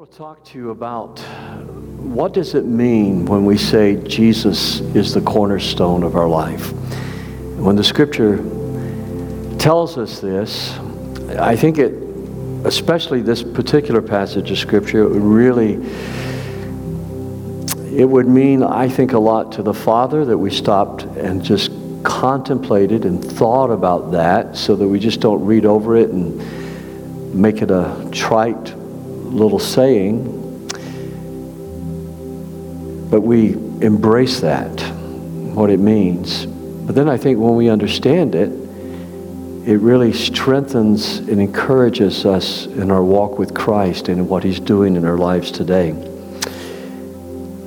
want to talk to you about what does it mean when we say Jesus is the cornerstone of our life. When the scripture tells us this, I think it, especially this particular passage of scripture, it really, it would mean, I think, a lot to the Father that we stopped and just contemplated and thought about that so that we just don't read over it and make it a trite little saying, but we embrace that, what it means. But then I think when we understand it, it really strengthens and encourages us in our walk with Christ and in what He's doing in our lives today.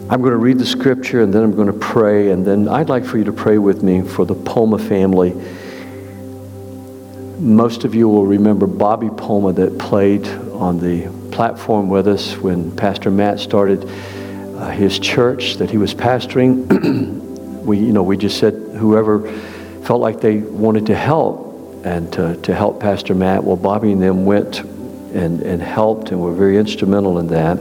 I'm going to read the scripture and then I'm going to pray, and then I'd like for you to pray with me for the Poma family. Most of you will remember Bobby Poma that played on the platform with us when Pastor Matt started uh, his church that he was pastoring. we, you know, we just said whoever felt like they wanted to help and to, to help Pastor Matt. Well, Bobby and them went and, and helped and were very instrumental in that.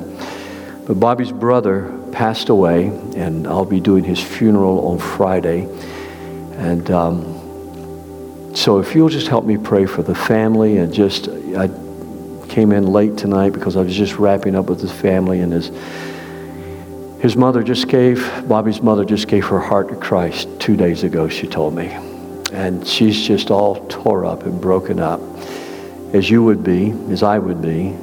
But Bobby's brother passed away, and I'll be doing his funeral on Friday. And um, so, if you'll just help me pray for the family and just, I came in late tonight because I was just wrapping up with his family and his his mother just gave Bobby's mother just gave her heart to Christ two days ago. She told me, and she's just all tore up and broken up, as you would be, as I would be.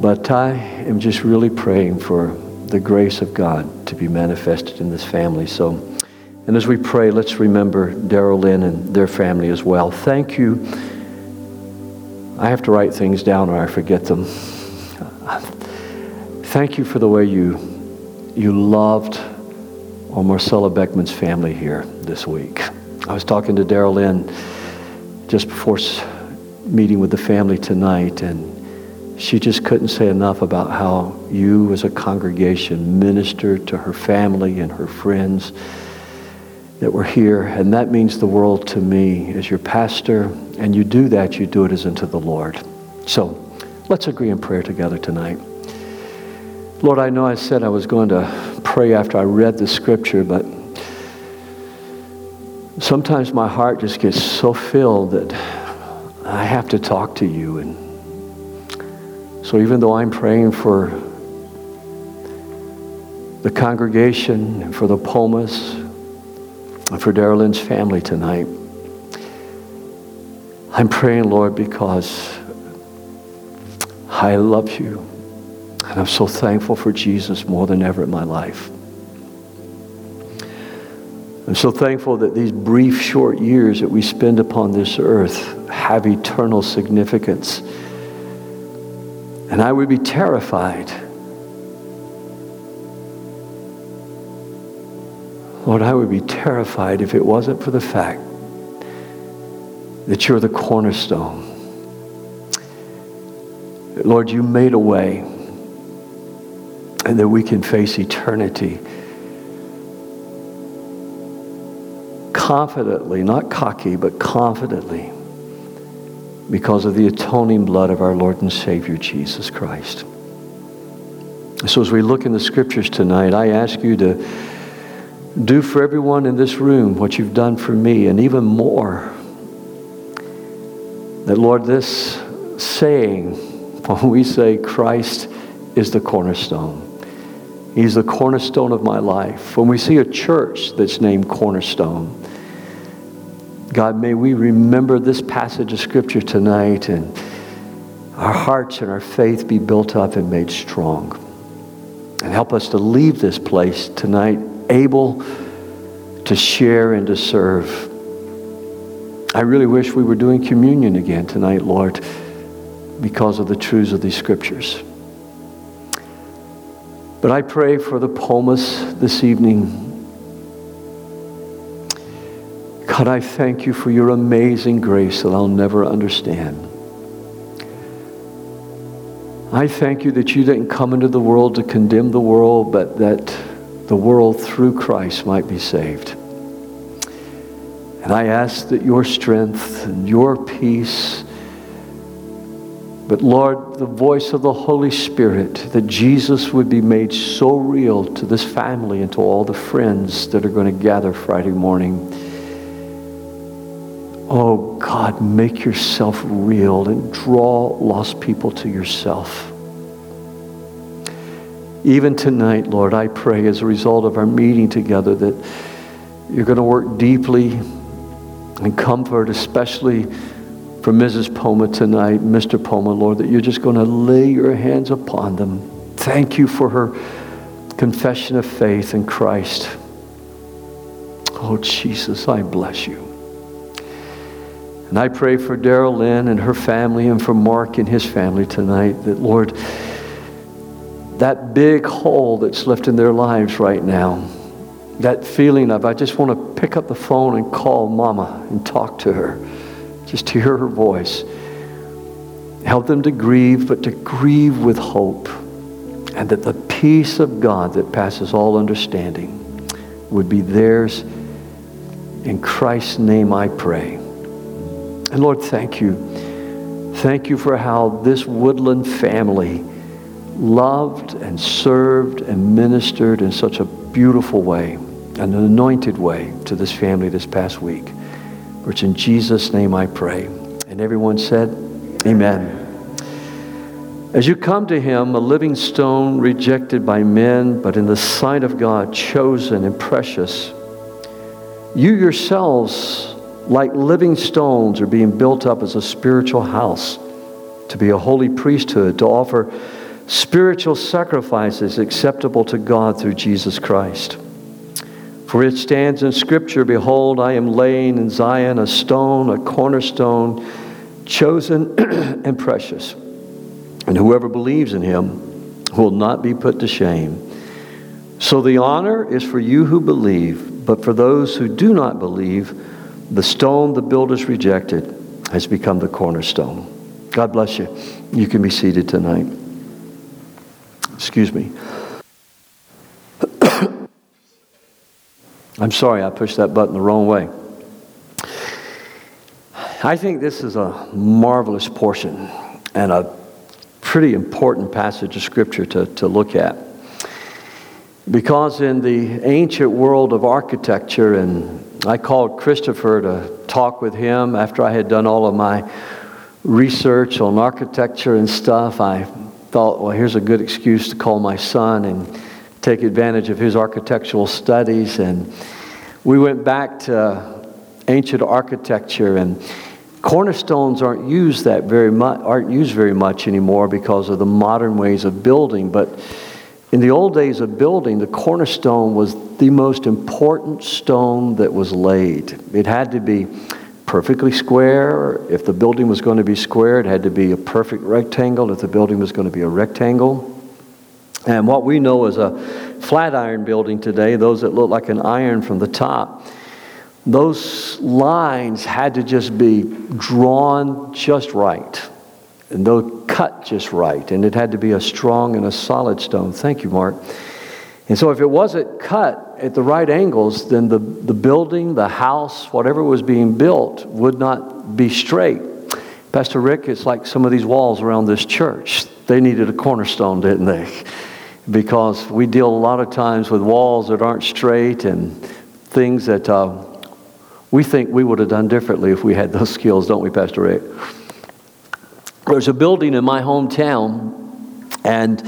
But I am just really praying for the grace of God to be manifested in this family. So, and as we pray, let's remember Daryl Lynn and their family as well. Thank you I have to write things down or I forget them. Thank you for the way you, you loved on Marcella Beckman's family here this week. I was talking to Daryl Lynn just before meeting with the family tonight, and she just couldn't say enough about how you, as a congregation, ministered to her family and her friends that we're here. And that means the world to me as your pastor and you do that, you do it as unto the Lord. So let's agree in prayer together tonight. Lord, I know I said I was going to pray after I read the scripture, but sometimes my heart just gets so filled that I have to talk to you. And so even though I'm praying for the congregation and for the Pomas for Darylyn's family tonight, I'm praying, Lord, because I love you. And I'm so thankful for Jesus more than ever in my life. I'm so thankful that these brief, short years that we spend upon this earth have eternal significance. And I would be terrified. Lord, I would be terrified if it wasn't for the fact that you're the cornerstone. Lord, you made a way and that we can face eternity confidently, not cocky, but confidently because of the atoning blood of our Lord and Savior Jesus Christ. So, as we look in the scriptures tonight, I ask you to do for everyone in this room what you've done for me, and even more that, Lord, this saying, when we say Christ is the cornerstone, He's the cornerstone of my life. When we see a church that's named Cornerstone, God, may we remember this passage of Scripture tonight and our hearts and our faith be built up and made strong. And help us to leave this place tonight able to share and to serve I really wish we were doing communion again tonight, Lord, because of the truths of these scriptures. But I pray for the Pomas this evening. God, I thank you for your amazing grace that I'll never understand. I thank you that you didn't come into the world to condemn the world, but that the world through Christ might be saved. And I ask that your strength and your peace But Lord, the voice of the Holy Spirit, that Jesus would be made so real to this family and to all the friends that are going to gather Friday morning. Oh God, make yourself real and draw lost people to yourself. Even tonight, Lord, I pray as a result of our meeting together that you're going to work deeply and comfort, especially for Mrs. Poma tonight, Mr. Poma, Lord, that you're just going to lay your hands upon them. Thank you for her confession of faith in Christ. Oh, Jesus, I bless you. And I pray for Daryl Lynn and her family and for Mark and his family tonight that, Lord, that big hole that's left in their lives right now, that feeling of, I just want to pick up the phone and call mama and talk to her, just to hear her voice. Help them to grieve, but to grieve with hope. And that the peace of God that passes all understanding would be theirs. In Christ's name I pray. And Lord, thank you. Thank you for how this woodland family loved and served and ministered in such a beautiful way an anointed way to this family this past week. For it's in Jesus' name I pray. And everyone said, Amen. As you come to him, a living stone rejected by men, but in the sight of God, chosen and precious, you yourselves, like living stones, are being built up as a spiritual house to be a holy priesthood, to offer spiritual sacrifices acceptable to God through Jesus Christ. For it stands in Scripture Behold, I am laying in Zion a stone, a cornerstone, chosen and precious. And whoever believes in him will not be put to shame. So the honor is for you who believe, but for those who do not believe, the stone the builders rejected has become the cornerstone. God bless you. You can be seated tonight. Excuse me. I'm sorry I pushed that button the wrong way. I think this is a marvelous portion and a pretty important passage of Scripture to, to look at. Because in the ancient world of architecture, and I called Christopher to talk with him after I had done all of my research on architecture and stuff, I thought, well, here's a good excuse to call my son and take advantage of his architectural studies. And we went back to ancient architecture and cornerstones aren't used that very much aren't used very much anymore because of the modern ways of building but in the old days of building the cornerstone was the most important stone that was laid it had to be perfectly square if the building was going to be square it had to be a perfect rectangle if the building was going to be a rectangle and what we know as a flat iron building today, those that look like an iron from the top, those lines had to just be drawn just right. And those cut just right. And it had to be a strong and a solid stone. Thank you, Mark. And so if it wasn't cut at the right angles, then the, the building, the house, whatever was being built would not be straight. Pastor Rick, it's like some of these walls around this church. They needed a cornerstone, didn't they? because we deal a lot of times with walls that aren't straight and things that uh, we think we would have done differently if we had those skills, don't we, Pastor Rick? There's a building in my hometown, and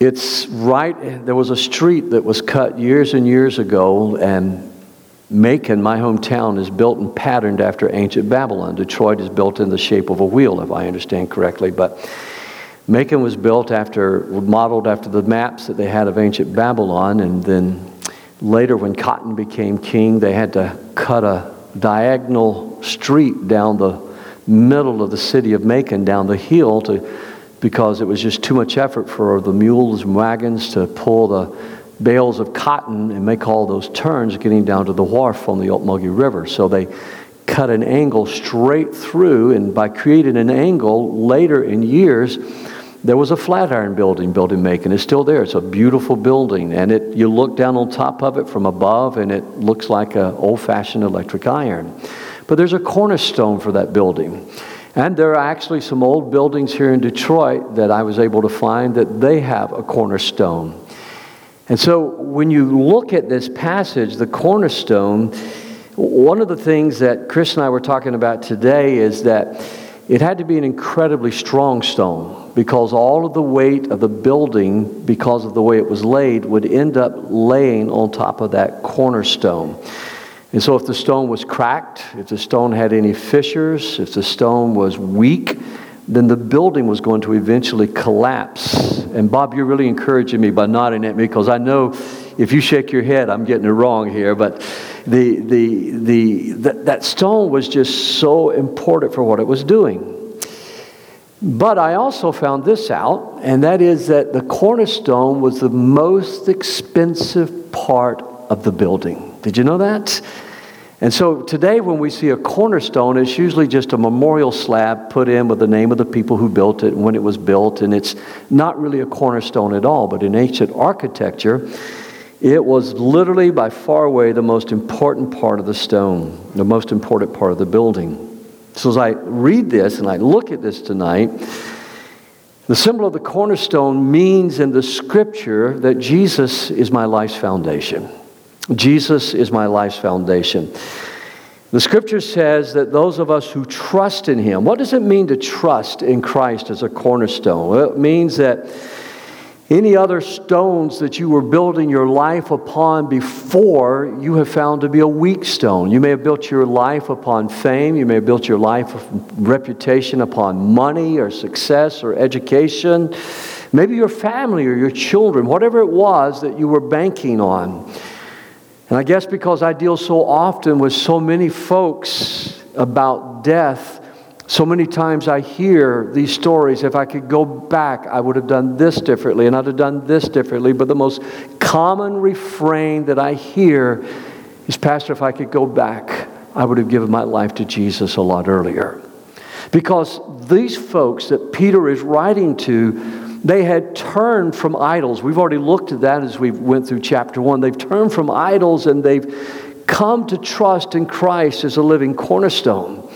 it's right, there was a street that was cut years and years ago, and Macon, my hometown, is built and patterned after ancient Babylon. Detroit is built in the shape of a wheel, if I understand correctly. But Macon was built after, modeled after the maps that they had of ancient Babylon, and then later, when Cotton became king, they had to cut a diagonal street down the middle of the city of Macon, down the hill, to, because it was just too much effort for the mules and wagons to pull the bales of cotton and make all those turns getting down to the wharf on the Ocmulgee River. So they cut an angle straight through, and by creating an angle later in years, there was a Flatiron building built in Macon. It's still there. It's a beautiful building, and it you look down on top of it from above, and it looks like an old-fashioned electric iron. But there's a cornerstone for that building. And there are actually some old buildings here in Detroit that I was able to find that they have a cornerstone. And so when you look at this passage, the cornerstone, one of the things that Chris and I were talking about today is that it had to be an incredibly strong stone because all of the weight of the building, because of the way it was laid, would end up laying on top of that cornerstone. And so, if the stone was cracked, if the stone had any fissures, if the stone was weak, then the building was going to eventually collapse. And Bob, you're really encouraging me by nodding at me because I know if you shake your head, I'm getting it wrong here. But the, the, the, that, that stone was just so important for what it was doing. But I also found this out, and that is that the cornerstone was the most expensive part of the building. Did you know that? And so today, when we see a cornerstone, it's usually just a memorial slab put in with the name of the people who built it and when it was built, and it's not really a cornerstone at all. But in ancient architecture, it was literally by far away the most important part of the stone, the most important part of the building. So as I read this and I look at this tonight, the symbol of the cornerstone means in the scripture that Jesus is my life's foundation. Jesus is my life's foundation. The scripture says that those of us who trust in him, what does it mean to trust in Christ as a cornerstone? Well, it means that any other stones that you were building your life upon before, you have found to be a weak stone. You may have built your life upon fame, you may have built your life reputation upon money or success or education, maybe your family or your children, whatever it was that you were banking on. And I guess because I deal so often with so many folks about death, so many times I hear these stories. If I could go back, I would have done this differently, and I'd have done this differently. But the most common refrain that I hear is Pastor, if I could go back, I would have given my life to Jesus a lot earlier. Because these folks that Peter is writing to, they had turned from idols. We've already looked at that as we went through chapter one. They've turned from idols and they've come to trust in Christ as a living cornerstone.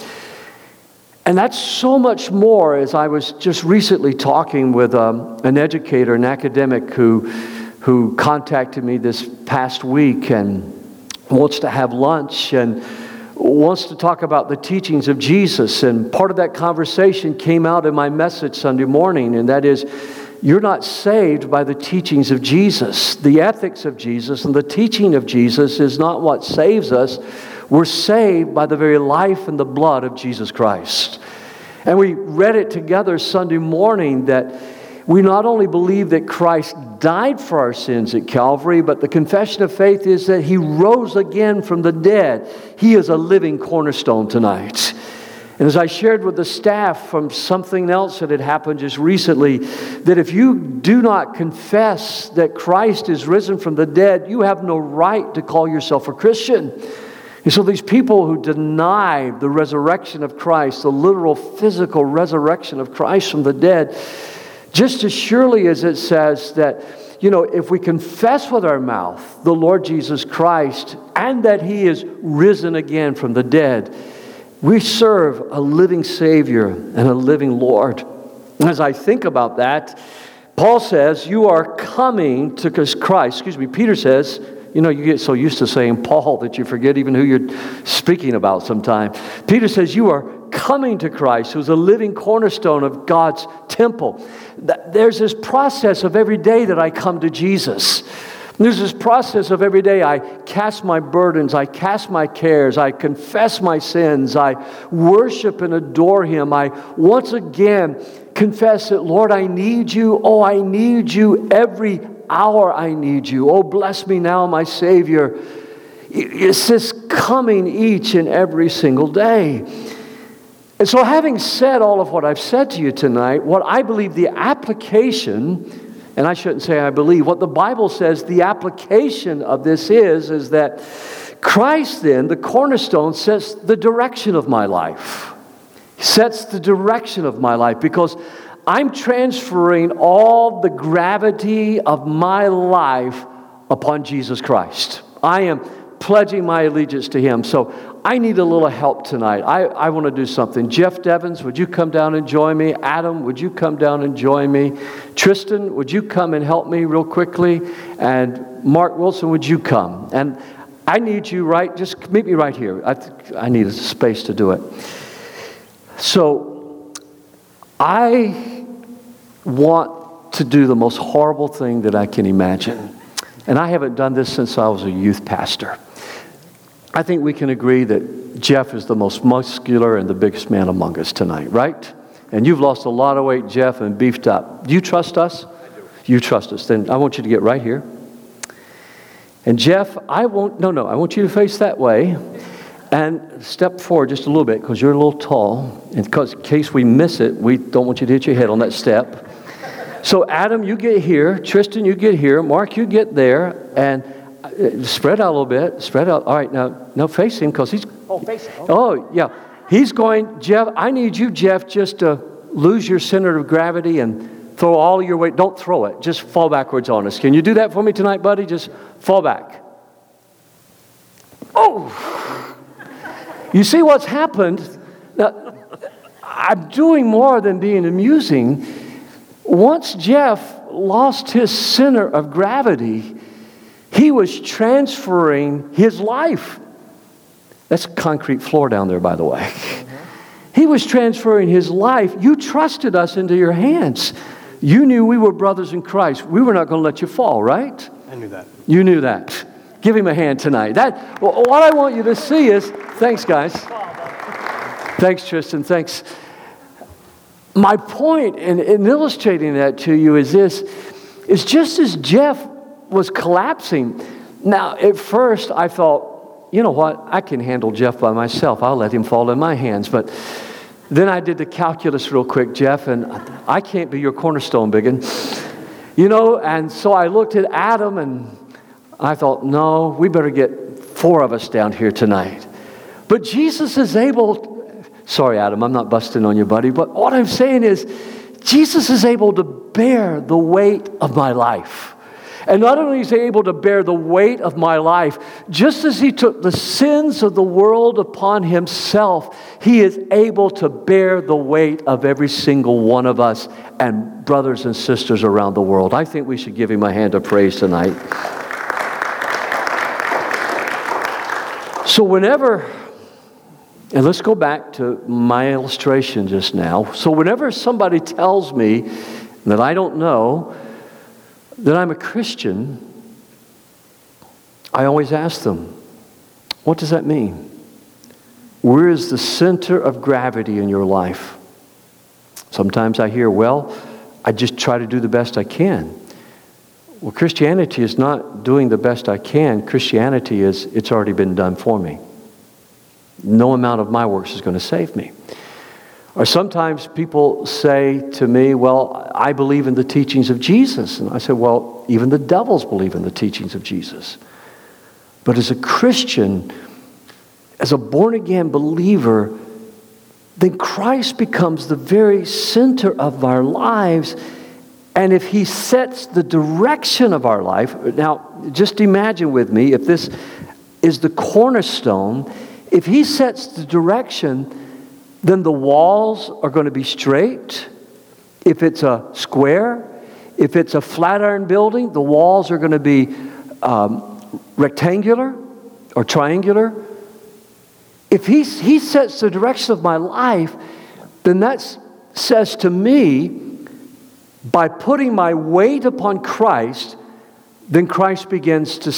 And that's so much more as I was just recently talking with um, an educator, an academic who, who contacted me this past week and wants to have lunch and wants to talk about the teachings of Jesus. And part of that conversation came out in my message Sunday morning, and that is you're not saved by the teachings of Jesus. The ethics of Jesus and the teaching of Jesus is not what saves us. We're saved by the very life and the blood of Jesus Christ. And we read it together Sunday morning that we not only believe that Christ died for our sins at Calvary, but the confession of faith is that he rose again from the dead. He is a living cornerstone tonight. And as I shared with the staff from something else that had happened just recently, that if you do not confess that Christ is risen from the dead, you have no right to call yourself a Christian. And so these people who deny the resurrection of Christ, the literal physical resurrection of Christ from the dead, just as surely as it says that, you know, if we confess with our mouth the Lord Jesus Christ and that he is risen again from the dead, we serve a living Savior and a living Lord. As I think about that, Paul says, You are coming to Christ. Excuse me, Peter says, you know, you get so used to saying Paul that you forget even who you're speaking about sometimes. Peter says, You are coming to Christ, who's a living cornerstone of God's temple. There's this process of every day that I come to Jesus. There's this process of every day I cast my burdens, I cast my cares, I confess my sins, I worship and adore Him. I once again confess that, Lord, I need you. Oh, I need you every hour I need you. Oh, bless me now, my Savior. It's this coming each and every single day. And so, having said all of what I've said to you tonight, what I believe the application, and I shouldn't say I believe, what the Bible says the application of this is, is that Christ, then, the cornerstone, sets the direction of my life. Sets the direction of my life because I'm transferring all the gravity of my life upon Jesus Christ. I am pledging my allegiance to Him. So I need a little help tonight. I, I want to do something. Jeff Devins, would you come down and join me? Adam, would you come down and join me? Tristan, would you come and help me real quickly? And Mark Wilson, would you come? And I need you right, just meet me right here. I, I need a space to do it. So I want to do the most horrible thing that I can imagine. And I haven't done this since I was a youth pastor. I think we can agree that Jeff is the most muscular and the biggest man among us tonight, right? And you've lost a lot of weight, Jeff, and beefed up. Do you trust us? You trust us. Then I want you to get right here. And Jeff, I won't, no, no, I want you to face that way and step forward just a little bit because you're a little tall. And because in case we miss it, we don't want you to hit your head on that step. So, Adam, you get here. Tristan, you get here. Mark, you get there. And Uh, spread out a little bit. Spread out. All right, now, now face him because he's. Oh, face him. Oh, yeah. He's going, Jeff, I need you, Jeff, just to lose your center of gravity and throw all your weight. Don't throw it. Just fall backwards on us. Can you do that for me tonight, buddy? Just fall back. Oh! You see what's happened? Now, I'm doing more than being amusing. Once Jeff lost his center of gravity, he was transferring his life. That's concrete floor down there, by the way. Mm-hmm. He was transferring his life. You trusted us into your hands. You knew we were brothers in Christ. We were not going to let you fall, right? I knew that. You knew that. Give him a hand tonight. That well, what I want you to see is thanks, guys. Thanks, Tristan. Thanks. My point in, in illustrating that to you is this is just as Jeff was collapsing. Now, at first, I thought, you know what? I can handle Jeff by myself. I'll let him fall in my hands. But then I did the calculus real quick, Jeff, and I can't be your cornerstone, biggin. You know, and so I looked at Adam and I thought, no, we better get four of us down here tonight. But Jesus is able, sorry, Adam, I'm not busting on you, buddy, but what I'm saying is, Jesus is able to bear the weight of my life. And not only is he able to bear the weight of my life, just as he took the sins of the world upon himself, he is able to bear the weight of every single one of us and brothers and sisters around the world. I think we should give him a hand of praise tonight. So, whenever, and let's go back to my illustration just now. So, whenever somebody tells me that I don't know, that I'm a Christian, I always ask them, what does that mean? Where is the center of gravity in your life? Sometimes I hear, well, I just try to do the best I can. Well, Christianity is not doing the best I can. Christianity is, it's already been done for me. No amount of my works is going to save me. Or sometimes people say to me, Well, I believe in the teachings of Jesus. And I say, Well, even the devils believe in the teachings of Jesus. But as a Christian, as a born again believer, then Christ becomes the very center of our lives. And if He sets the direction of our life, now just imagine with me if this is the cornerstone, if He sets the direction, then the walls are going to be straight. If it's a square, if it's a flatiron building, the walls are going to be um, rectangular or triangular. If he, he sets the direction of my life, then that says to me, by putting my weight upon Christ, then Christ begins to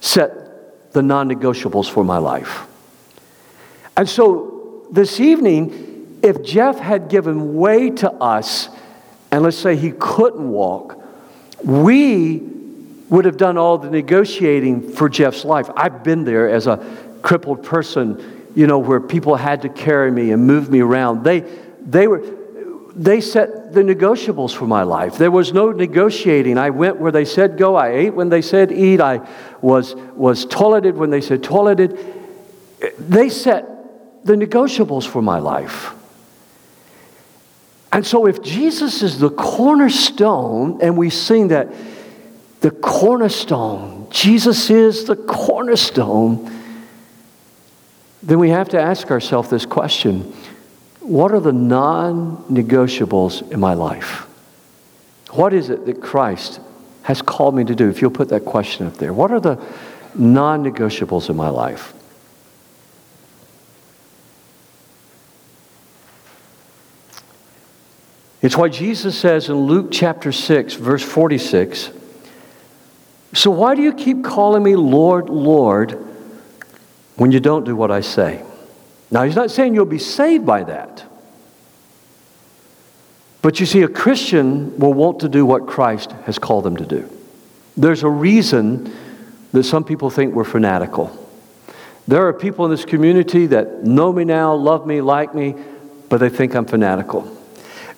set the non negotiables for my life. And so this evening, if Jeff had given way to us, and let's say he couldn't walk, we would have done all the negotiating for Jeff's life. I've been there as a crippled person, you know, where people had to carry me and move me around. They, they were they set the negotiables for my life. There was no negotiating. I went where they said go. I ate when they said eat. I was, was toileted when they said toileted. They set the negotiables for my life. And so, if Jesus is the cornerstone, and we sing that the cornerstone, Jesus is the cornerstone, then we have to ask ourselves this question What are the non negotiables in my life? What is it that Christ has called me to do? If you'll put that question up there. What are the non negotiables in my life? It's why Jesus says in Luke chapter 6, verse 46 So why do you keep calling me Lord, Lord, when you don't do what I say? Now, he's not saying you'll be saved by that. But you see, a Christian will want to do what Christ has called them to do. There's a reason that some people think we're fanatical. There are people in this community that know me now, love me, like me, but they think I'm fanatical.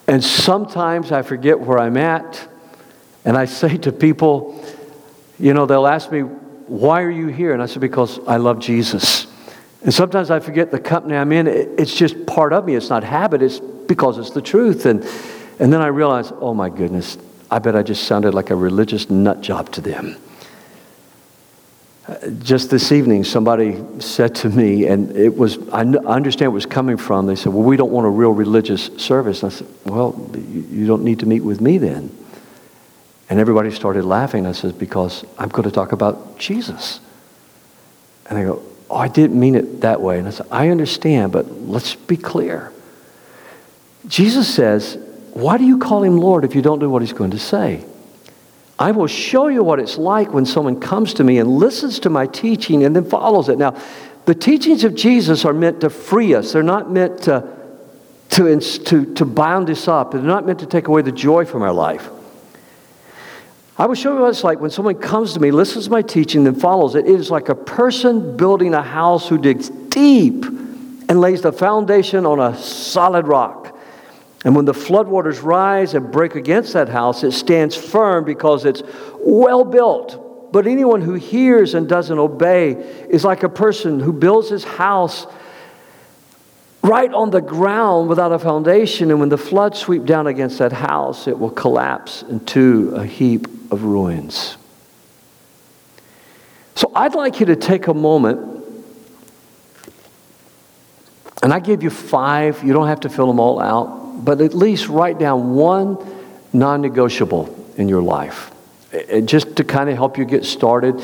And sometimes I forget where I'm at, and I say to people, you know, they'll ask me, Why are you here? And I say, Because I love Jesus. And sometimes I forget the company I'm in. It's just part of me. It's not habit, it's because it's the truth. And, and then I realize, Oh my goodness, I bet I just sounded like a religious nut job to them. Just this evening, somebody said to me, and it was, I understand where was coming from. They said, Well, we don't want a real religious service. And I said, Well, you don't need to meet with me then. And everybody started laughing. I said, Because I'm going to talk about Jesus. And they go, Oh, I didn't mean it that way. And I said, I understand, but let's be clear. Jesus says, Why do you call him Lord if you don't do what he's going to say? I will show you what it's like when someone comes to me and listens to my teaching and then follows it. Now, the teachings of Jesus are meant to free us, they're not meant to, to, to, to bound us up, they're not meant to take away the joy from our life. I will show you what it's like when someone comes to me, listens to my teaching, then follows it. It is like a person building a house who digs deep and lays the foundation on a solid rock. And when the floodwaters rise and break against that house, it stands firm because it's well built. But anyone who hears and doesn't obey is like a person who builds his house right on the ground without a foundation. And when the floods sweep down against that house, it will collapse into a heap of ruins. So I'd like you to take a moment. And I give you five, you don't have to fill them all out but at least write down one non negotiable in your life. Just to kind of help you get started.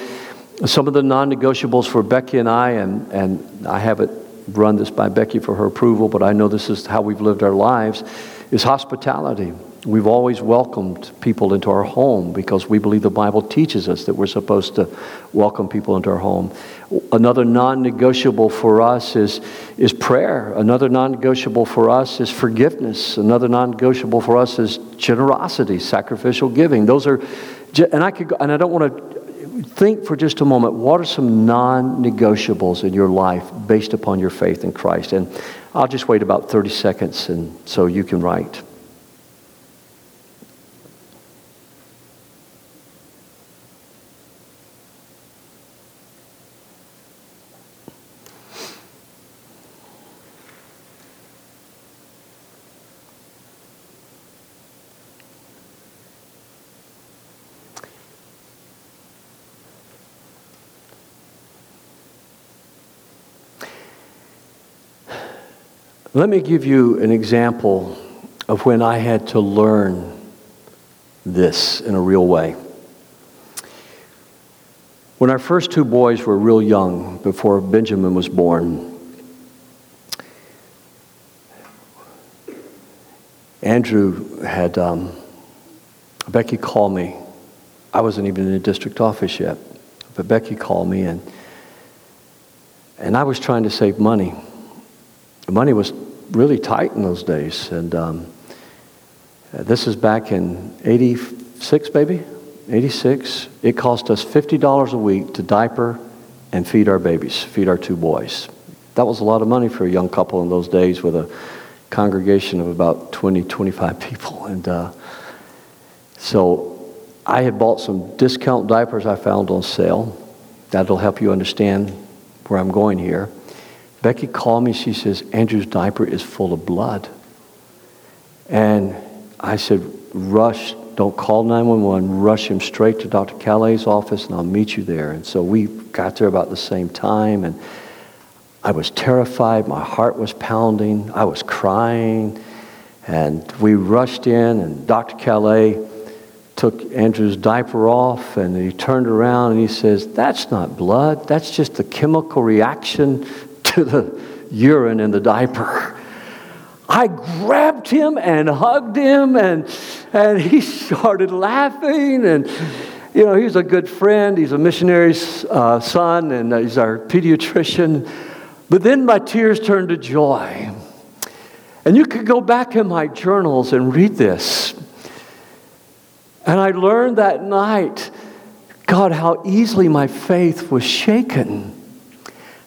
Some of the non negotiables for Becky and I, and, and I haven't run this by Becky for her approval, but I know this is how we've lived our lives, is hospitality. We've always welcomed people into our home because we believe the Bible teaches us that we're supposed to welcome people into our home. Another non negotiable for us is, is prayer. Another non negotiable for us is forgiveness. Another non negotiable for us is generosity, sacrificial giving. Those are, and I, could, and I don't want to think for just a moment what are some non negotiables in your life based upon your faith in Christ? And I'll just wait about 30 seconds and so you can write. Let me give you an example of when I had to learn this in a real way. When our first two boys were real young, before Benjamin was born, Andrew had, um, Becky called me. I wasn't even in the district office yet, but Becky called me and, and I was trying to save money the money was really tight in those days. And um, this is back in 86, baby? 86. It cost us $50 a week to diaper and feed our babies, feed our two boys. That was a lot of money for a young couple in those days with a congregation of about 20, 25 people. And uh, so I had bought some discount diapers I found on sale. That'll help you understand where I'm going here. Becky called me. She says, Andrew's diaper is full of blood. And I said, Rush, Don't call 911. Rush him straight to Dr. Calais' office, and I'll meet you there. And so we got there about the same time, and I was terrified. My heart was pounding. I was crying. And we rushed in, and Dr. Calais took Andrew's diaper off, and he turned around and he says, That's not blood. That's just a chemical reaction to the urine in the diaper. I grabbed him and hugged him, and, and he started laughing. And, you know, he's a good friend. He's a missionary's uh, son, and he's our pediatrician. But then my tears turned to joy. And you could go back in my journals and read this. And I learned that night, God, how easily my faith was shaken,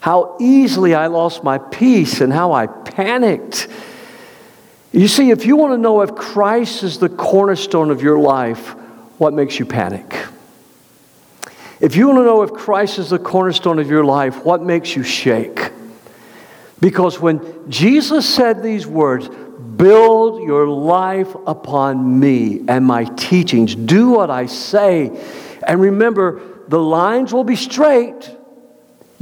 how easily I lost my peace, and how I panicked you see, if you want to know if Christ is the cornerstone of your life, what makes you panic? If you want to know if Christ is the cornerstone of your life, what makes you shake? Because when Jesus said these words, build your life upon me and my teachings, do what I say, and remember, the lines will be straight.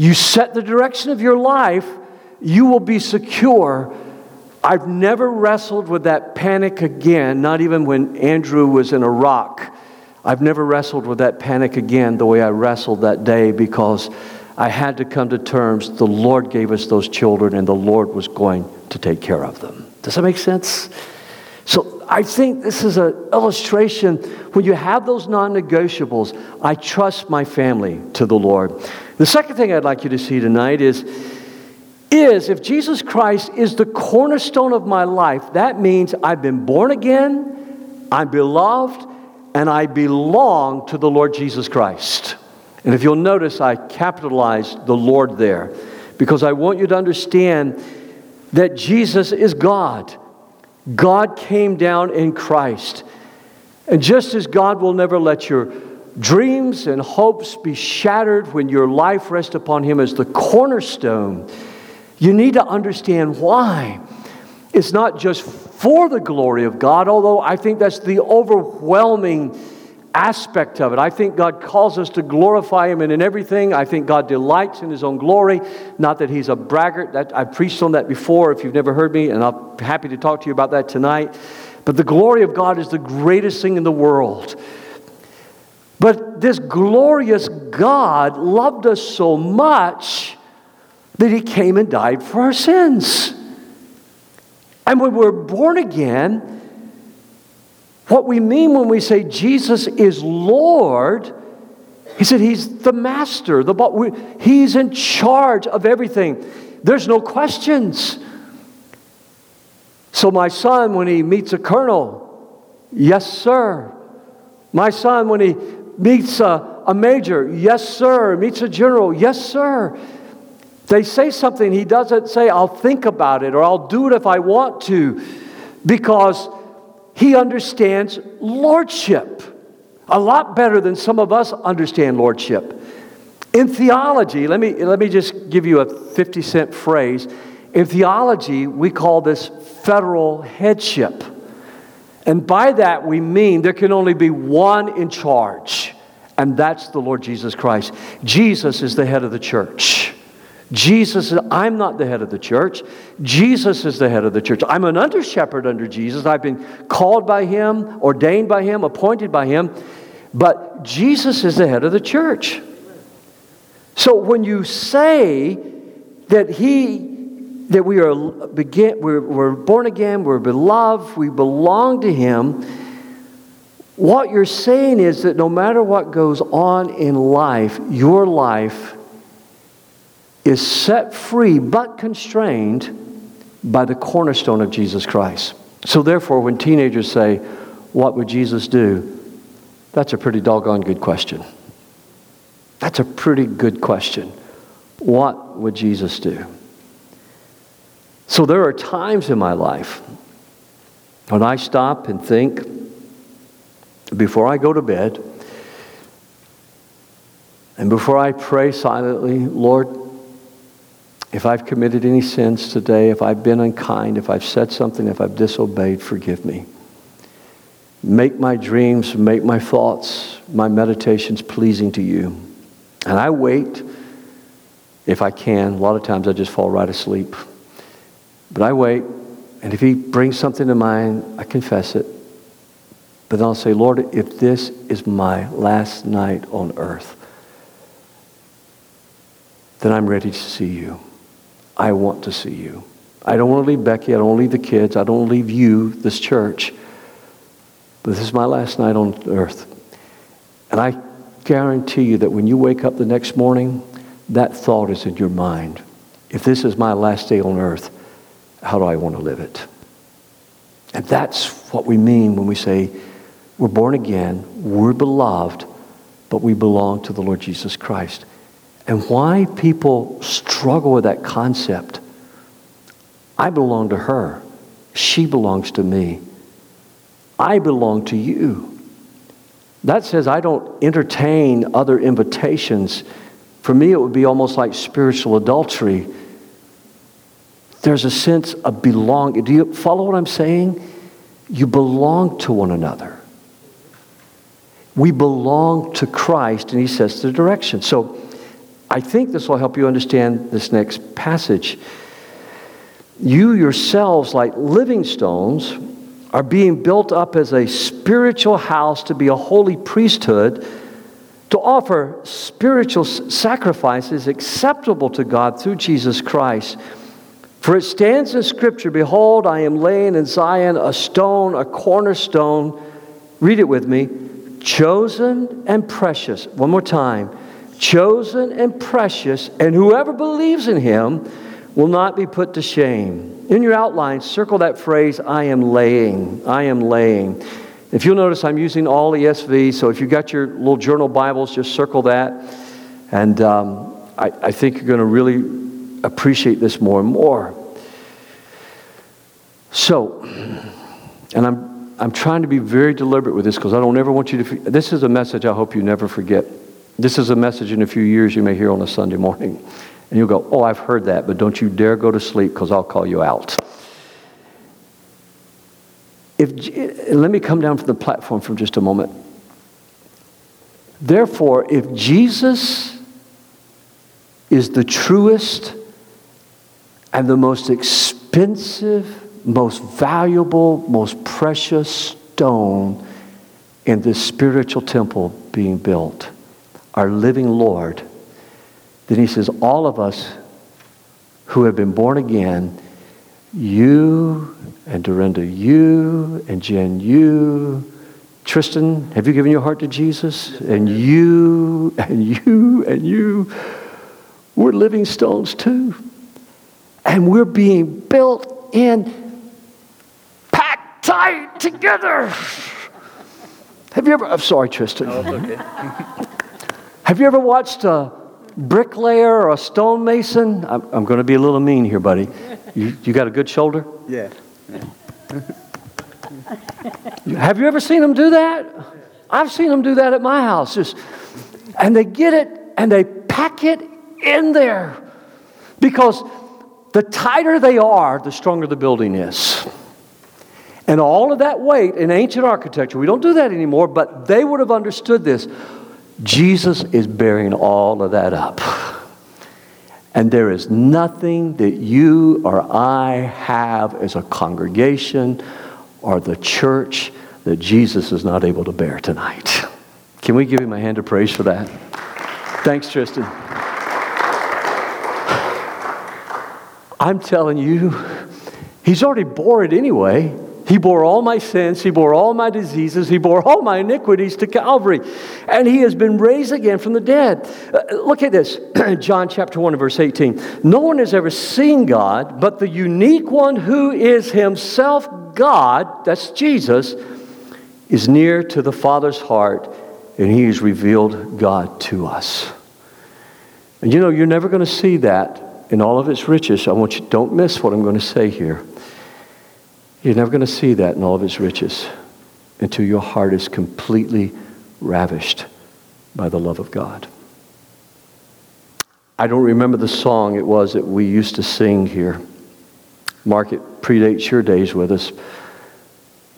You set the direction of your life, you will be secure I've never wrestled with that panic again, not even when Andrew was in Iraq. I've never wrestled with that panic again the way I wrestled that day because I had to come to terms the Lord gave us those children and the Lord was going to take care of them. Does that make sense? So I think this is an illustration. When you have those non negotiables, I trust my family to the Lord. The second thing I'd like you to see tonight is is if Jesus Christ is the cornerstone of my life, that means I've been born again, I'm beloved, and I belong to the Lord Jesus Christ. And if you'll notice, I capitalized the Lord there because I want you to understand that Jesus is God. God came down in Christ. And just as God will never let your dreams and hopes be shattered when your life rests upon Him as the cornerstone, you need to understand why. It's not just for the glory of God, although I think that's the overwhelming aspect of it. I think God calls us to glorify Him in everything. I think God delights in His own glory. Not that He's a braggart. That, I've preached on that before if you've never heard me, and I'm happy to talk to you about that tonight. But the glory of God is the greatest thing in the world. But this glorious God loved us so much that He came and died for our sins. And when we're born again, what we mean when we say Jesus is Lord, He said He's the master, the, He's in charge of everything. There's no questions. So, my son, when he meets a colonel, yes, sir. My son, when he meets a, a major, yes, sir. Meets a general, yes, sir. They say something, he doesn't say, I'll think about it or I'll do it if I want to, because he understands lordship a lot better than some of us understand lordship. In theology, let me, let me just give you a 50 cent phrase. In theology, we call this federal headship. And by that, we mean there can only be one in charge, and that's the Lord Jesus Christ. Jesus is the head of the church. Jesus, is, I'm not the head of the church. Jesus is the head of the church. I'm an under shepherd under Jesus. I've been called by him, ordained by him, appointed by him. But Jesus is the head of the church. So when you say that he that we are begin, we're, we're born again, we're beloved, we belong to him, what you're saying is that no matter what goes on in life, your life is set free but constrained by the cornerstone of Jesus Christ. So, therefore, when teenagers say, What would Jesus do? That's a pretty doggone good question. That's a pretty good question. What would Jesus do? So, there are times in my life when I stop and think before I go to bed and before I pray silently, Lord, if I've committed any sins today, if I've been unkind, if I've said something, if I've disobeyed, forgive me. Make my dreams, make my thoughts, my meditations pleasing to you. And I wait, if I can. A lot of times I just fall right asleep. But I wait, and if He brings something to mind, I confess it. But then I'll say, Lord, if this is my last night on earth, then I'm ready to see you. I want to see you. I don't want to leave Becky. I don't want to leave the kids. I don't want to leave you, this church. But this is my last night on earth. And I guarantee you that when you wake up the next morning, that thought is in your mind. If this is my last day on earth, how do I want to live it? And that's what we mean when we say we're born again, we're beloved, but we belong to the Lord Jesus Christ. And why people struggle with that concept I belong to her, she belongs to me. I belong to you. That says I don't entertain other invitations. For me, it would be almost like spiritual adultery. There's a sense of belonging. Do you follow what I'm saying? You belong to one another. We belong to Christ, and He sets the direction. So I think this will help you understand this next passage. You yourselves, like living stones, are being built up as a spiritual house to be a holy priesthood, to offer spiritual sacrifices acceptable to God through Jesus Christ. For it stands in Scripture Behold, I am laying in Zion a stone, a cornerstone. Read it with me. Chosen and precious. One more time. Chosen and precious, and whoever believes in him will not be put to shame. In your outline, circle that phrase, I am laying. I am laying. If you'll notice, I'm using all ESV, so if you've got your little journal Bibles, just circle that. And um, I, I think you're going to really appreciate this more and more. So, and I'm, I'm trying to be very deliberate with this because I don't ever want you to. This is a message I hope you never forget. This is a message in a few years you may hear on a Sunday morning. And you'll go, Oh, I've heard that, but don't you dare go to sleep because I'll call you out. If, let me come down from the platform for just a moment. Therefore, if Jesus is the truest and the most expensive, most valuable, most precious stone in this spiritual temple being built, our living Lord, then he says, All of us who have been born again, you and Dorinda, you and Jen, you, Tristan, have you given your heart to Jesus? And you and you and you, we're living stones too. And we're being built in, packed tight together. Have you ever, I'm sorry, Tristan. Oh, okay. have you ever watched a bricklayer or a stonemason, I'm, I'm going to be a little mean here, buddy. You, you got a good shoulder? Yeah. Have you ever seen them do that? I've seen them do that at my house. Just, and they get it and they pack it in there because the tighter they are, the stronger the building is. And all of that weight in ancient architecture, we don't do that anymore, but they would have understood this. Jesus is bearing all of that up. And there is nothing that you or I have as a congregation or the church that Jesus is not able to bear tonight. Can we give him a hand of praise for that? Thanks, Tristan. I'm telling you, he's already bore it anyway. He bore all my sins. He bore all my diseases. He bore all my iniquities to Calvary. And he has been raised again from the dead. Uh, look at this John chapter 1 verse 18. No one has ever seen God, but the unique one who is himself God, that's Jesus, is near to the Father's heart, and he has revealed God to us. And you know, you're never going to see that in all of its riches. I want you, don't miss what I'm going to say here. You're never going to see that in all of its riches until your heart is completely ravished by the love of God. I don't remember the song it was that we used to sing here. Mark, it predates your days with us.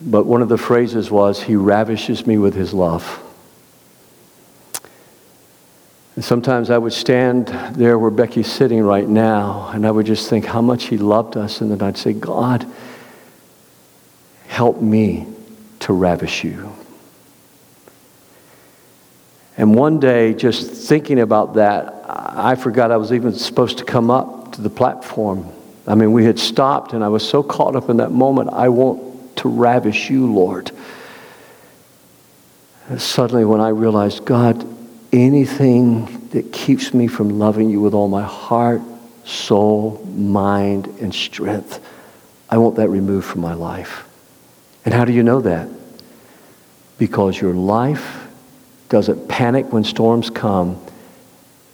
But one of the phrases was, He ravishes me with His love. And sometimes I would stand there where Becky's sitting right now, and I would just think how much He loved us, and then I'd say, God, help me to ravish you. And one day, just thinking about that, I forgot I was even supposed to come up to the platform. I mean, we had stopped, and I was so caught up in that moment. I want to ravish you, Lord. And suddenly, when I realized, God, anything that keeps me from loving you with all my heart, soul, mind, and strength, I want that removed from my life. And how do you know that? Because your life doesn't panic when storms come,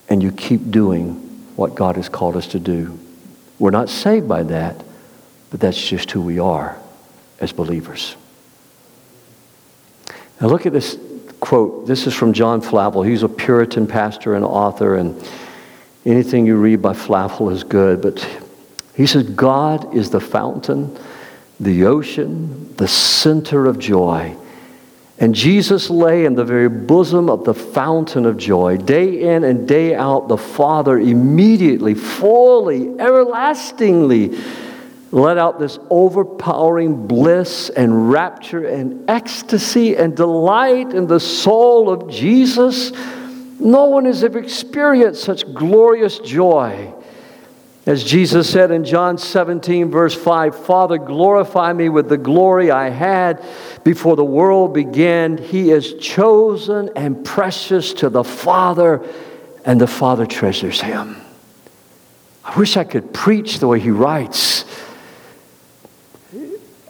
and you keep doing what God has called us to do. We're not saved by that, but that's just who we are as believers. Now, look at this quote. This is from John Flavel. He's a Puritan pastor and author, and anything you read by Flavel is good. But he says, God is the fountain, the ocean, the center of joy. And Jesus lay in the very bosom of the fountain of joy. Day in and day out, the Father immediately, fully, everlastingly let out this overpowering bliss and rapture and ecstasy and delight in the soul of Jesus. No one has ever experienced such glorious joy. As Jesus said in John 17, verse 5, Father, glorify me with the glory I had before the world began. He is chosen and precious to the Father, and the Father treasures him. I wish I could preach the way he writes.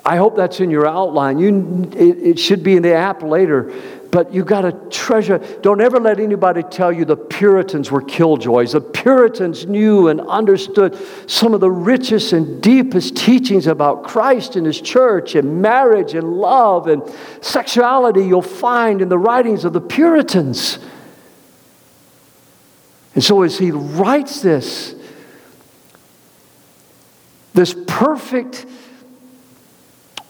I hope that's in your outline. You, it, it should be in the app later but you got to treasure. Don't ever let anybody tell you the Puritans were killjoys. The Puritans knew and understood some of the richest and deepest teachings about Christ and His church and marriage and love and sexuality you'll find in the writings of the Puritans. And so, as he writes this, this perfect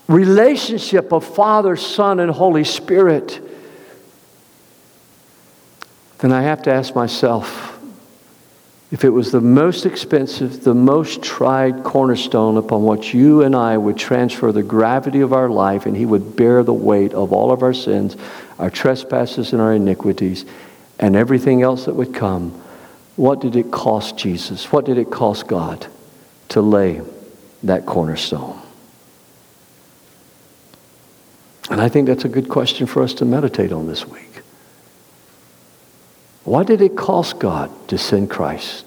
relationship of Father, Son, and Holy Spirit then I have to ask myself if it was the most expensive, the most tried cornerstone upon which you and I would transfer the gravity of our life and He would bear the weight of all of our sins, our trespasses, and our iniquities, and everything else that would come, what did it cost Jesus? What did it cost God to lay that cornerstone? And I think that's a good question for us to meditate on this week. What did it cost God to send Christ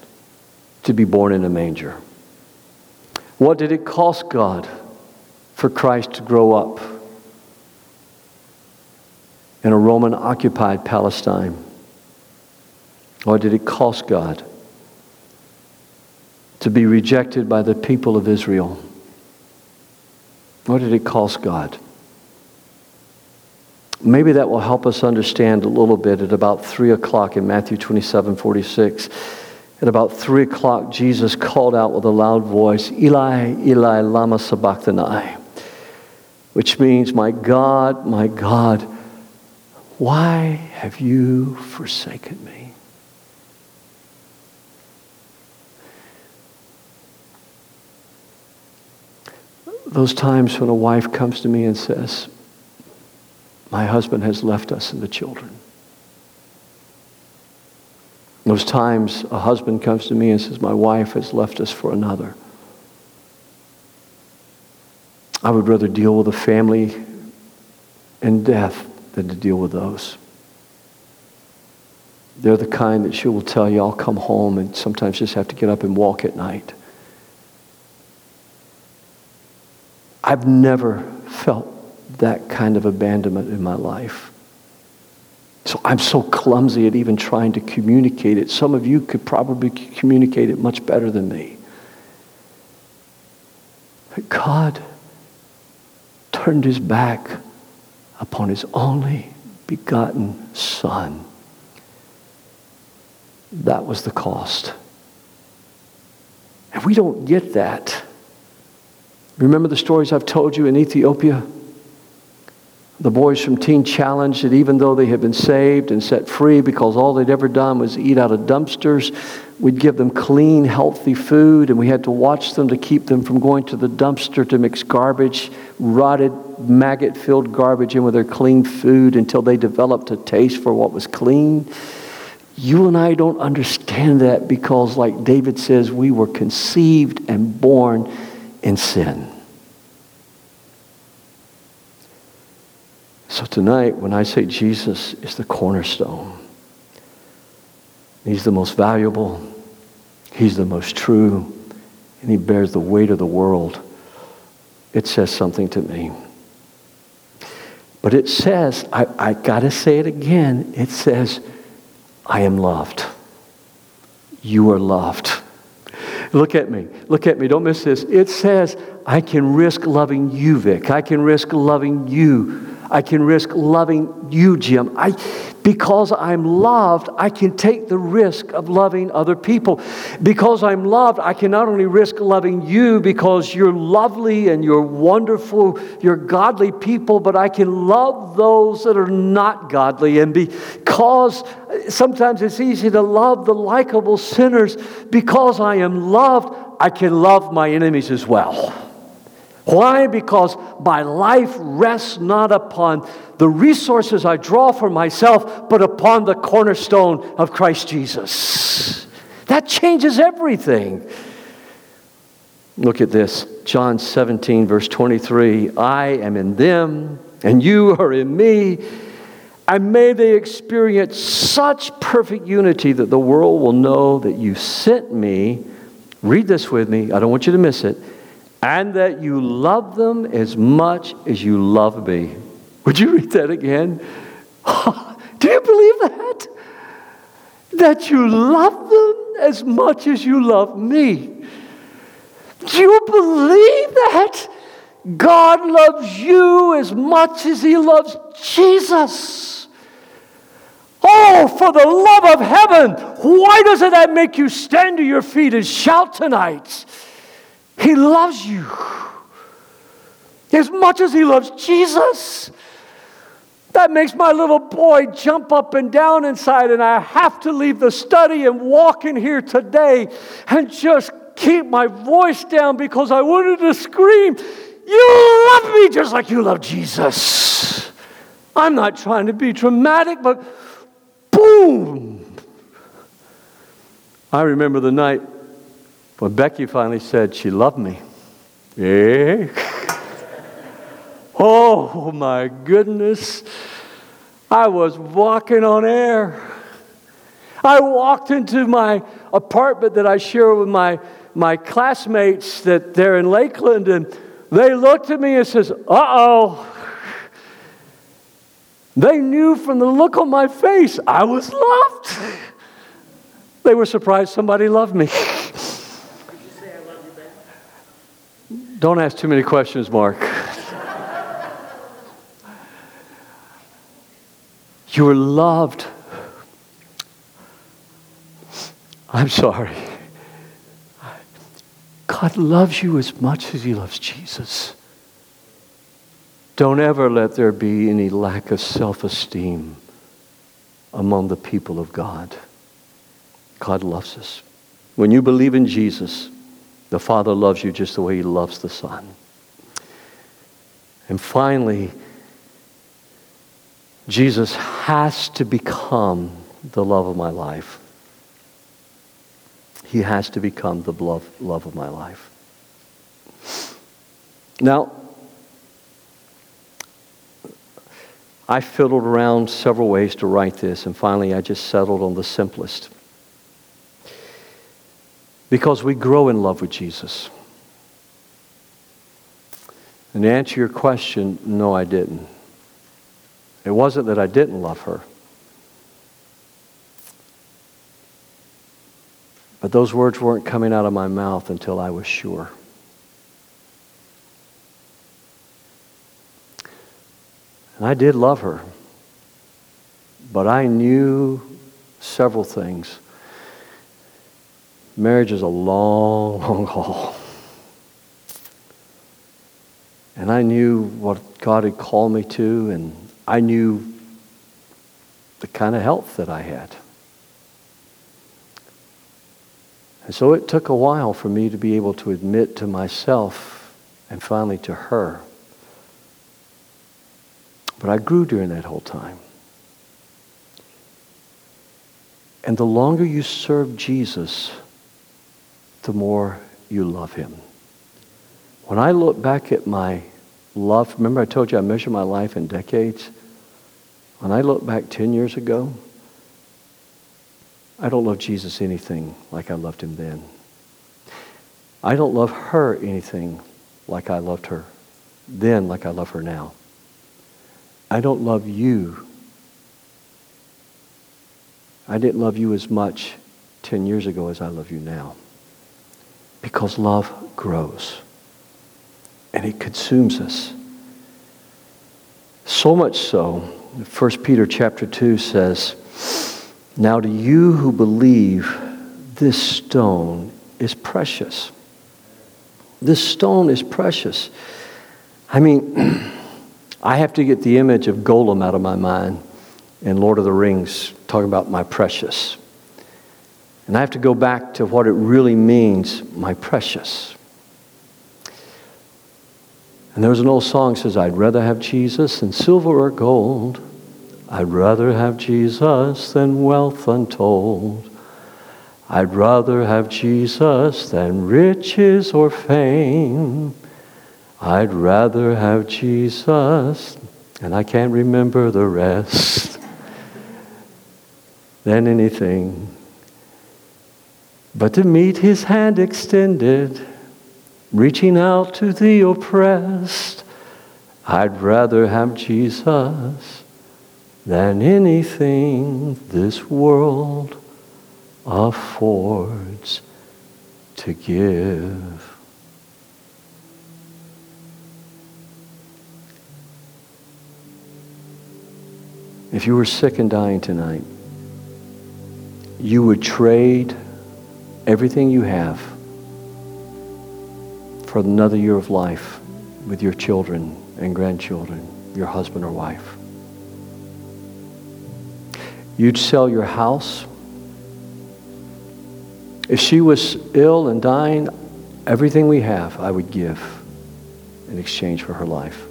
to be born in a manger? What did it cost God for Christ to grow up in a Roman occupied Palestine? Or did it cost God to be rejected by the people of Israel? What did it cost God? Maybe that will help us understand a little bit at about 3 o'clock in Matthew 27 46. At about 3 o'clock, Jesus called out with a loud voice, Eli, Eli, Lama Sabachthani, which means, My God, my God, why have you forsaken me? Those times when a wife comes to me and says, my husband has left us and the children. Those times a husband comes to me and says, My wife has left us for another. I would rather deal with a family and death than to deal with those. They're the kind that she will tell you, I'll come home and sometimes just have to get up and walk at night. I've never felt that kind of abandonment in my life. So I'm so clumsy at even trying to communicate it. Some of you could probably communicate it much better than me. But God turned his back upon his only begotten Son. That was the cost. And we don't get that. Remember the stories I've told you in Ethiopia? The boys from Teen Challenge that even though they had been saved and set free because all they'd ever done was eat out of dumpsters, we'd give them clean, healthy food, and we had to watch them to keep them from going to the dumpster to mix garbage, rotted, maggot filled garbage in with their clean food until they developed a taste for what was clean. You and I don't understand that because, like David says, we were conceived and born in sin. So tonight, when I say Jesus is the cornerstone, He's the most valuable, He's the most true, and He bears the weight of the world, it says something to me. But it says, I, I got to say it again, it says, I am loved. You are loved. Look at me. Look at me. Don't miss this. It says, I can risk loving you, Vic. I can risk loving you, I can risk loving you, Jim. I, because I'm loved, I can take the risk of loving other people. Because I'm loved, I can not only risk loving you because you're lovely and you're wonderful, you're godly people, but I can love those that are not godly. And because sometimes it's easy to love the likable sinners, because I am loved, I can love my enemies as well. Why? Because my life rests not upon the resources I draw for myself, but upon the cornerstone of Christ Jesus. That changes everything. Look at this John 17, verse 23 I am in them, and you are in me. And may they experience such perfect unity that the world will know that you sent me. Read this with me. I don't want you to miss it and that you love them as much as you love me. Would you read that again? Do you believe that? That you love them as much as you love me. Do you believe that? God loves you as much as he loves Jesus. Oh, for the love of heaven, why doesn't that make you stand to your feet and shout tonight? He loves you as much as he loves Jesus. That makes my little boy jump up and down inside, and I have to leave the study and walk in here today and just keep my voice down because I wanted to scream, You love me just like you love Jesus. I'm not trying to be dramatic, but boom. I remember the night when Becky finally said she loved me, yeah. oh my goodness. I was walking on air. I walked into my apartment that I share with my, my classmates that they're in Lakeland, and they looked at me and says, uh-oh. They knew from the look on my face I was loved. They were surprised somebody loved me. Don't ask too many questions, Mark. you are loved. I'm sorry. God loves you as much as He loves Jesus. Don't ever let there be any lack of self esteem among the people of God. God loves us. When you believe in Jesus, the Father loves you just the way He loves the Son. And finally, Jesus has to become the love of my life. He has to become the love, love of my life. Now, I fiddled around several ways to write this, and finally I just settled on the simplest because we grow in love with Jesus. And to answer your question, no, I didn't. It wasn't that I didn't love her. But those words weren't coming out of my mouth until I was sure. And I did love her. But I knew several things Marriage is a long, long haul. And I knew what God had called me to, and I knew the kind of health that I had. And so it took a while for me to be able to admit to myself and finally to her. But I grew during that whole time. And the longer you serve Jesus, the more you love him. When I look back at my love, remember I told you I measure my life in decades? When I look back 10 years ago, I don't love Jesus anything like I loved him then. I don't love her anything like I loved her then, like I love her now. I don't love you. I didn't love you as much 10 years ago as I love you now. Because love grows and it consumes us. So much so, 1 Peter chapter 2 says, Now to you who believe, this stone is precious. This stone is precious. I mean, I have to get the image of Gollum out of my mind in Lord of the Rings, talking about my precious. And I have to go back to what it really means, my precious. And there was an old song that says, I'd rather have Jesus than silver or gold. I'd rather have Jesus than wealth untold. I'd rather have Jesus than riches or fame. I'd rather have Jesus, and I can't remember the rest, than anything. But to meet his hand extended, reaching out to the oppressed. I'd rather have Jesus than anything this world affords to give. If you were sick and dying tonight, you would trade everything you have for another year of life with your children and grandchildren, your husband or wife. You'd sell your house. If she was ill and dying, everything we have I would give in exchange for her life.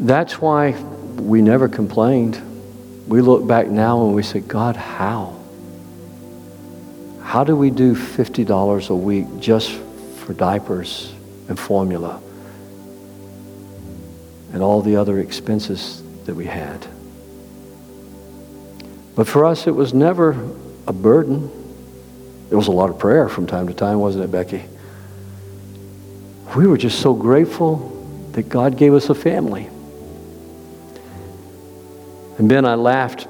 That's why we never complained. We look back now and we say, God, how? How do we do $50 a week just for diapers and formula and all the other expenses that we had. But for us, it was never a burden. It was a lot of prayer from time to time, wasn't it, Becky? We were just so grateful that God gave us a family. And Ben, I laughed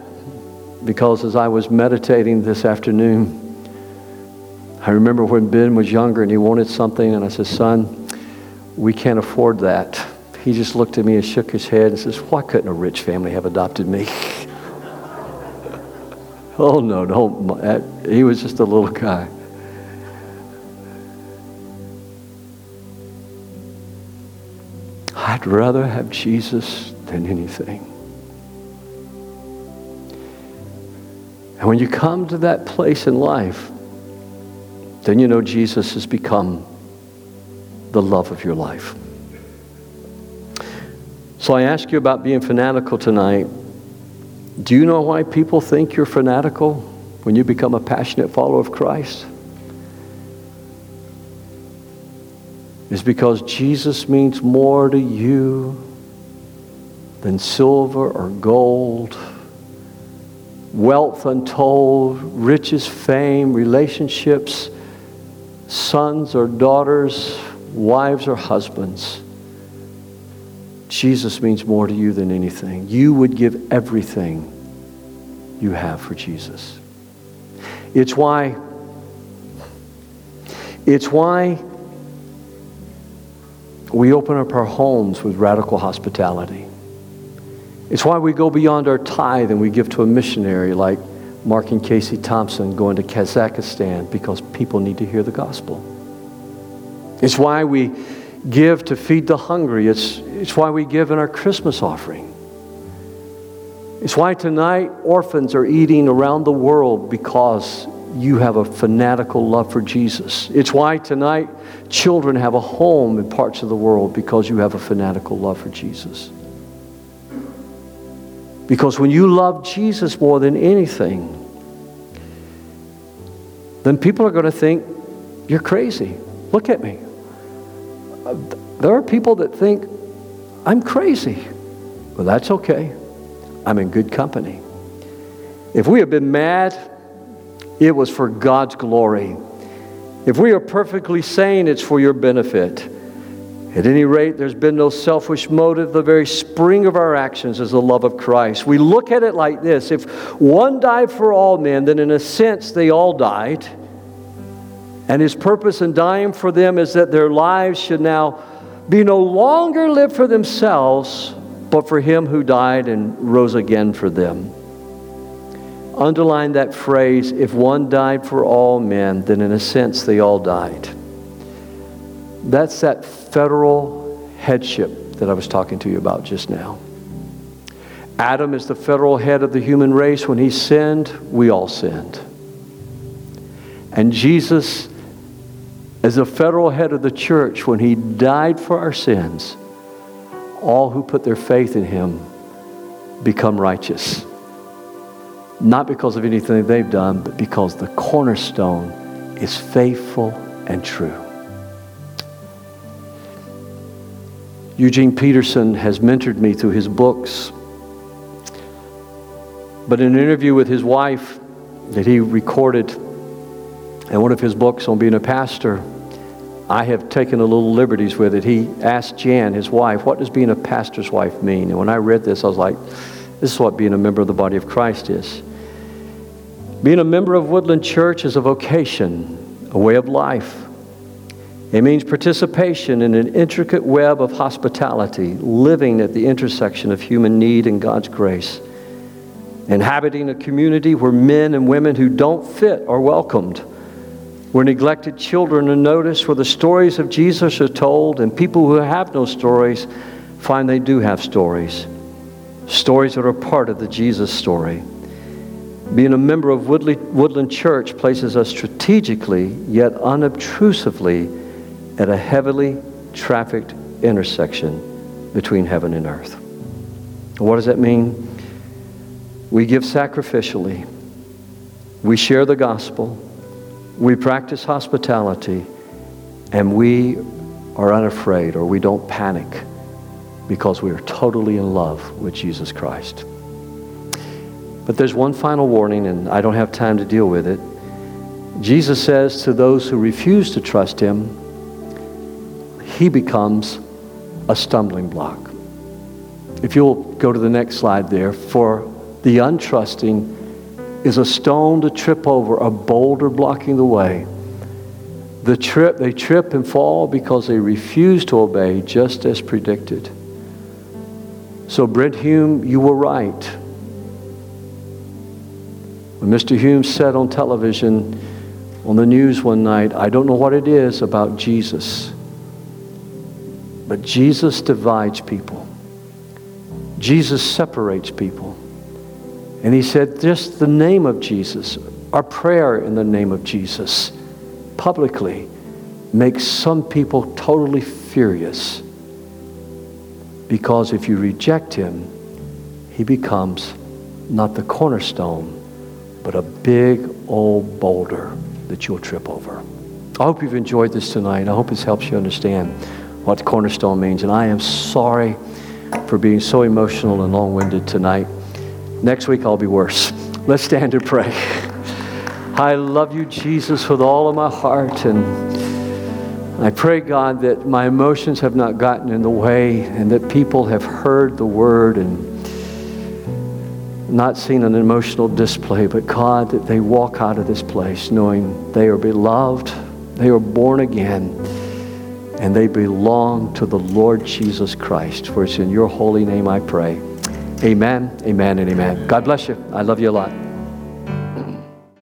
because as I was meditating this afternoon, I remember when Ben was younger and he wanted something, and I said, Son, we can't afford that. He just looked at me and shook his head and says, Why couldn't a rich family have adopted me? oh, no, don't. He was just a little guy. I'd rather have Jesus than anything. And when you come to that place in life, then you know Jesus has become the love of your life. So I ask you about being fanatical tonight. Do you know why people think you're fanatical when you become a passionate follower of Christ? It's because Jesus means more to you than silver or gold, wealth untold, riches, fame, relationships sons or daughters, wives or husbands, Jesus means more to you than anything. You would give everything you have for Jesus. It's why it's why we open up our homes with radical hospitality. It's why we go beyond our tithe and we give to a missionary like Mark and Casey Thompson going to Kazakhstan because people need to hear the gospel. It's why we give to feed the hungry. It's, it's why we give in our Christmas offering. It's why tonight orphans are eating around the world because you have a fanatical love for Jesus. It's why tonight children have a home in parts of the world because you have a fanatical love for Jesus. Because when you love Jesus more than anything, then people are going to think you're crazy. Look at me. Uh, there are people that think I'm crazy. Well, that's okay. I'm in good company. If we have been mad, it was for God's glory. If we are perfectly sane, it's for your benefit. At any rate, there's been no selfish motive. The very spring of our actions is the love of Christ. We look at it like this if one died for all men, then in a sense they all died. And his purpose in dying for them is that their lives should now be no longer lived for themselves, but for him who died and rose again for them. Underline that phrase if one died for all men, then in a sense they all died. That's that federal headship that I was talking to you about just now. Adam is the federal head of the human race. When he sinned, we all sinned. And Jesus, as the federal head of the church, when he died for our sins, all who put their faith in him become righteous. Not because of anything they've done, but because the cornerstone is faithful and true. Eugene Peterson has mentored me through his books. But in an interview with his wife that he recorded in one of his books on being a pastor, I have taken a little liberties with it. He asked Jan, his wife, what does being a pastor's wife mean? And when I read this, I was like, this is what being a member of the body of Christ is. Being a member of Woodland Church is a vocation, a way of life. It means participation in an intricate web of hospitality, living at the intersection of human need and God's grace, inhabiting a community where men and women who don't fit are welcomed, where neglected children are noticed, where the stories of Jesus are told, and people who have no stories find they do have stories, stories that are part of the Jesus story. Being a member of Woodland Church places us strategically yet unobtrusively at a heavily trafficked intersection between heaven and earth. What does that mean? We give sacrificially, we share the gospel, we practice hospitality, and we are unafraid or we don't panic because we are totally in love with Jesus Christ. But there's one final warning, and I don't have time to deal with it. Jesus says to those who refuse to trust him, he becomes a stumbling block. If you'll go to the next slide there, for the untrusting is a stone to trip over, a boulder blocking the way. The trip, they trip and fall because they refuse to obey, just as predicted. So, Brit Hume, you were right. When Mr. Hume said on television, on the news one night, I don't know what it is about Jesus, but Jesus divides people. Jesus separates people. And he said, just the name of Jesus, our prayer in the name of Jesus, publicly, makes some people totally furious. Because if you reject him, he becomes not the cornerstone, but a big old boulder that you'll trip over. I hope you've enjoyed this tonight. I hope this helps you understand what cornerstone means. And I am sorry for being so emotional and long winded tonight. Next week, I'll be worse. Let's stand and pray. I love you, Jesus, with all of my heart. And I pray, God, that my emotions have not gotten in the way and that people have heard the word and not seen an emotional display, but God, that they walk out of this place knowing they are beloved, they are born again, and they belong to the Lord Jesus Christ. For it's in your holy name I pray. Amen, amen, and amen. God bless you. I love you a lot.